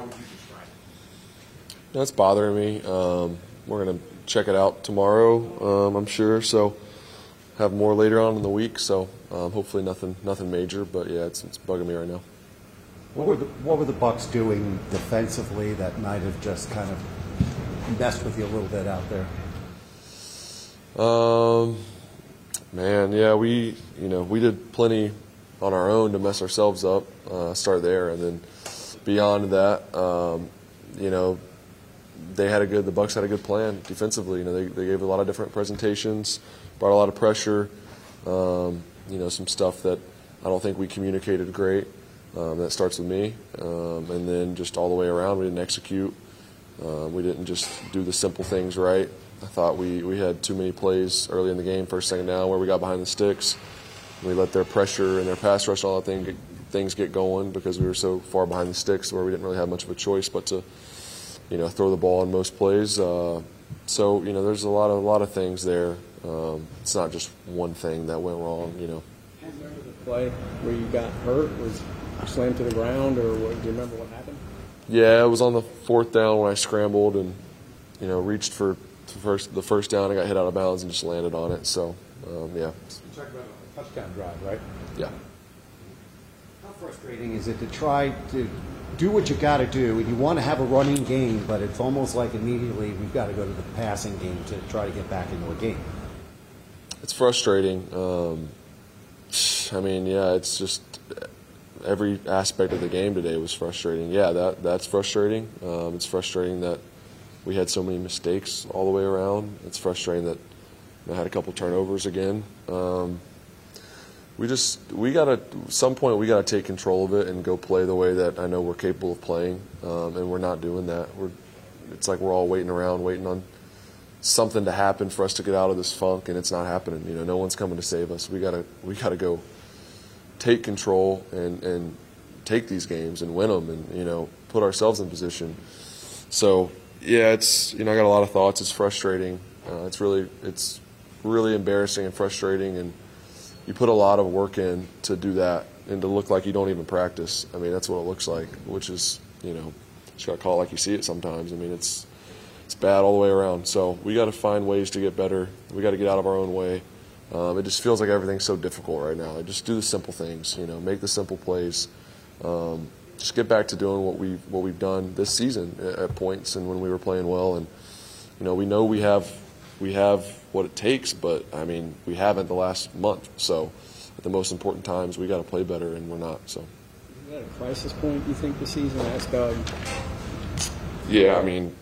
How would you describe it? That's bothering me. Um, we're gonna check it out tomorrow, um, I'm sure. So have more later on in the week. So um, hopefully nothing nothing major. But yeah, it's, it's bugging me right now. What were, the, what were the Bucs doing defensively that might have just kind of messed with you a little bit out there? Um, man, yeah, we you know we did plenty on our own to mess ourselves up. Uh, start there, and then beyond that, um, you know, they had a good. The Bucs had a good plan defensively. You know, they they gave a lot of different presentations, brought a lot of pressure. Um, you know, some stuff that I don't think we communicated great. Um, that starts with me, um, and then just all the way around, we didn't execute. Uh, we didn't just do the simple things right. I thought we, we had too many plays early in the game, first, second down, where we got behind the sticks. We let their pressure and their pass rush, all that thing, things get going because we were so far behind the sticks where we didn't really have much of a choice but to, you know, throw the ball in most plays. Uh, so you know, there's a lot of a lot of things there. Um, it's not just one thing that went wrong. You know. Remember the play where you got hurt? Was slammed to the ground, or what, do you remember what happened? Yeah, it was on the fourth down when I scrambled and you know reached for the first the first down. I got hit out of bounds and just landed on it. So um, yeah, You talked about a touchdown drive, right? yeah. Frustrating is it to try to do what you got to do, and you want to have a running game, but it's almost like immediately we've got to go to the passing game to try to get back into a game. It's frustrating. Um, I mean, yeah, it's just every aspect of the game today was frustrating. Yeah, that that's frustrating. Um, it's frustrating that we had so many mistakes all the way around. It's frustrating that I had a couple turnovers again. Um, we just we gotta some point we gotta take control of it and go play the way that I know we're capable of playing, um, and we're not doing that. We're it's like we're all waiting around, waiting on something to happen for us to get out of this funk, and it's not happening. You know, no one's coming to save us. We gotta we gotta go take control and and take these games and win them, and you know put ourselves in position. So yeah, it's you know I got a lot of thoughts. It's frustrating. Uh, it's really it's really embarrassing and frustrating, and you put a lot of work in to do that and to look like you don't even practice. I mean that's what it looks like, which is you know just got to call it like you see it sometimes. I mean it's it's bad all the way around. So we got to find ways to get better. We got to get out of our own way. Um, it just feels like everything's so difficult right now. Just do the simple things, you know, make the simple plays. Um, just get back to doing what we what we've done this season at points and when we were playing well. And you know, we know we have we have what it takes, but I mean, we haven't the last month. So at the most important times, we got to play better, and we're not. So. Is that a crisis point? You think the season? Ask Doug. Yeah, I mean,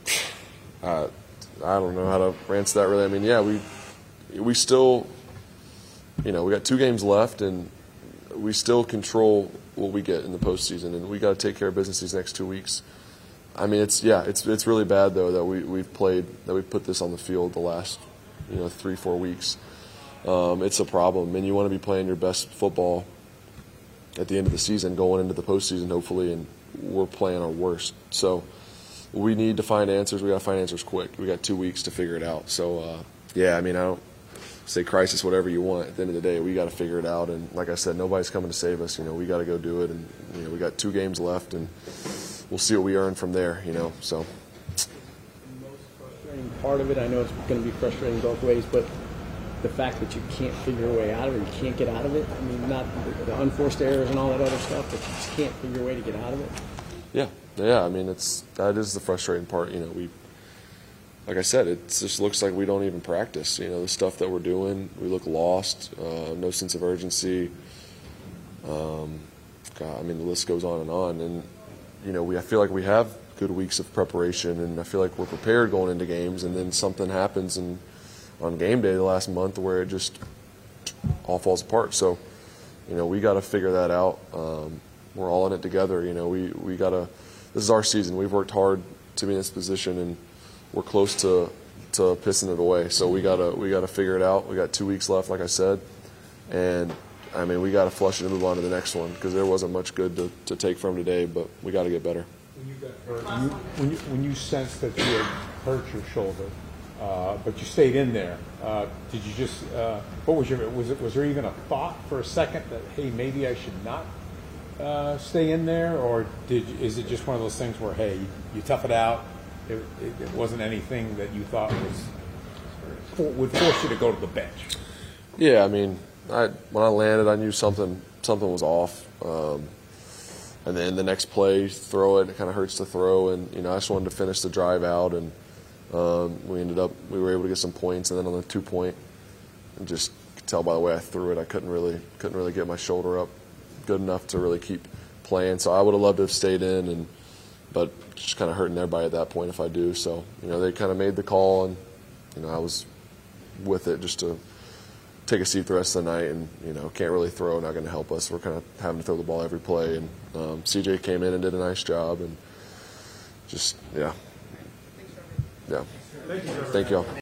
uh, I don't know how to answer that really. I mean, yeah, we we still, you know, we got two games left, and we still control what we get in the postseason, and we got to take care of business these next two weeks. I mean, it's yeah, it's it's really bad though that we we've played that we put this on the field the last you know three four weeks. Um, it's a problem, and you want to be playing your best football at the end of the season, going into the postseason, hopefully, and we're playing our worst. So we need to find answers. We got to find answers quick. We got two weeks to figure it out. So uh, yeah, I mean, I don't say crisis, whatever you want. At the end of the day, we got to figure it out. And like I said, nobody's coming to save us. You know, we got to go do it. And you know, we got two games left, and we'll see what we earn from there. You know, so. The most frustrating part of it, I know it's going to be frustrating both ways, but the fact that you can't figure a way out of it, you can't get out of it. I mean, not the, the unforced errors and all that other stuff, but you just can't figure a way to get out of it. Yeah, yeah. I mean, it's that is the frustrating part. You know, we, like I said, it just looks like we don't even practice. You know, the stuff that we're doing, we look lost. Uh, no sense of urgency. Um, God, I mean, the list goes on and on. And you know, we I feel like we have good weeks of preparation, and I feel like we're prepared going into games, and then something happens and on game day the last month where it just all falls apart. So, you know, we got to figure that out. Um, we're all in it together. You know, we we got to. This is our season. We've worked hard to be in this position, and we're close to to pissing it away. So we gotta we gotta figure it out. We got two weeks left, like I said, and I mean we got to flush it and move on to the next one because there wasn't much good to, to take from today, but we got to get better. When you got hurt, you, when, you, when you sensed that you had hurt your shoulder, uh, but you stayed in there, uh, did you just, uh, what was your, was it, was there even a thought for a second that, hey, maybe I should not uh, stay in there, or did is it just one of those things where hey, you tough it out? It, it, it wasn't anything that you thought was would force you to go to the bench. Yeah, I mean, I when I landed, I knew something something was off. Um, and then the next play, throw it. It kind of hurts to throw, and you know I just wanted to finish the drive out, and um, we ended up we were able to get some points, and then on the two point, and just could tell by the way I threw it, I couldn't really couldn't really get my shoulder up good enough to really keep playing. So I would have loved to have stayed in, and but just kind of hurting everybody at that point if I do. So you know they kind of made the call, and you know I was with it just to take a seat the rest of the night, and you know can't really throw, not going to help us. We're kind of having to throw the ball every play, and um, CJ came in and did a nice job, and just yeah, yeah. Thank you, you all.